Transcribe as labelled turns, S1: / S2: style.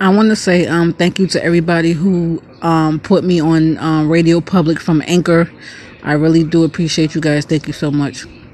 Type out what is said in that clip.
S1: I want to say um, thank you to everybody who um, put me on um, Radio Public from Anchor. I really do appreciate you guys. Thank you so much.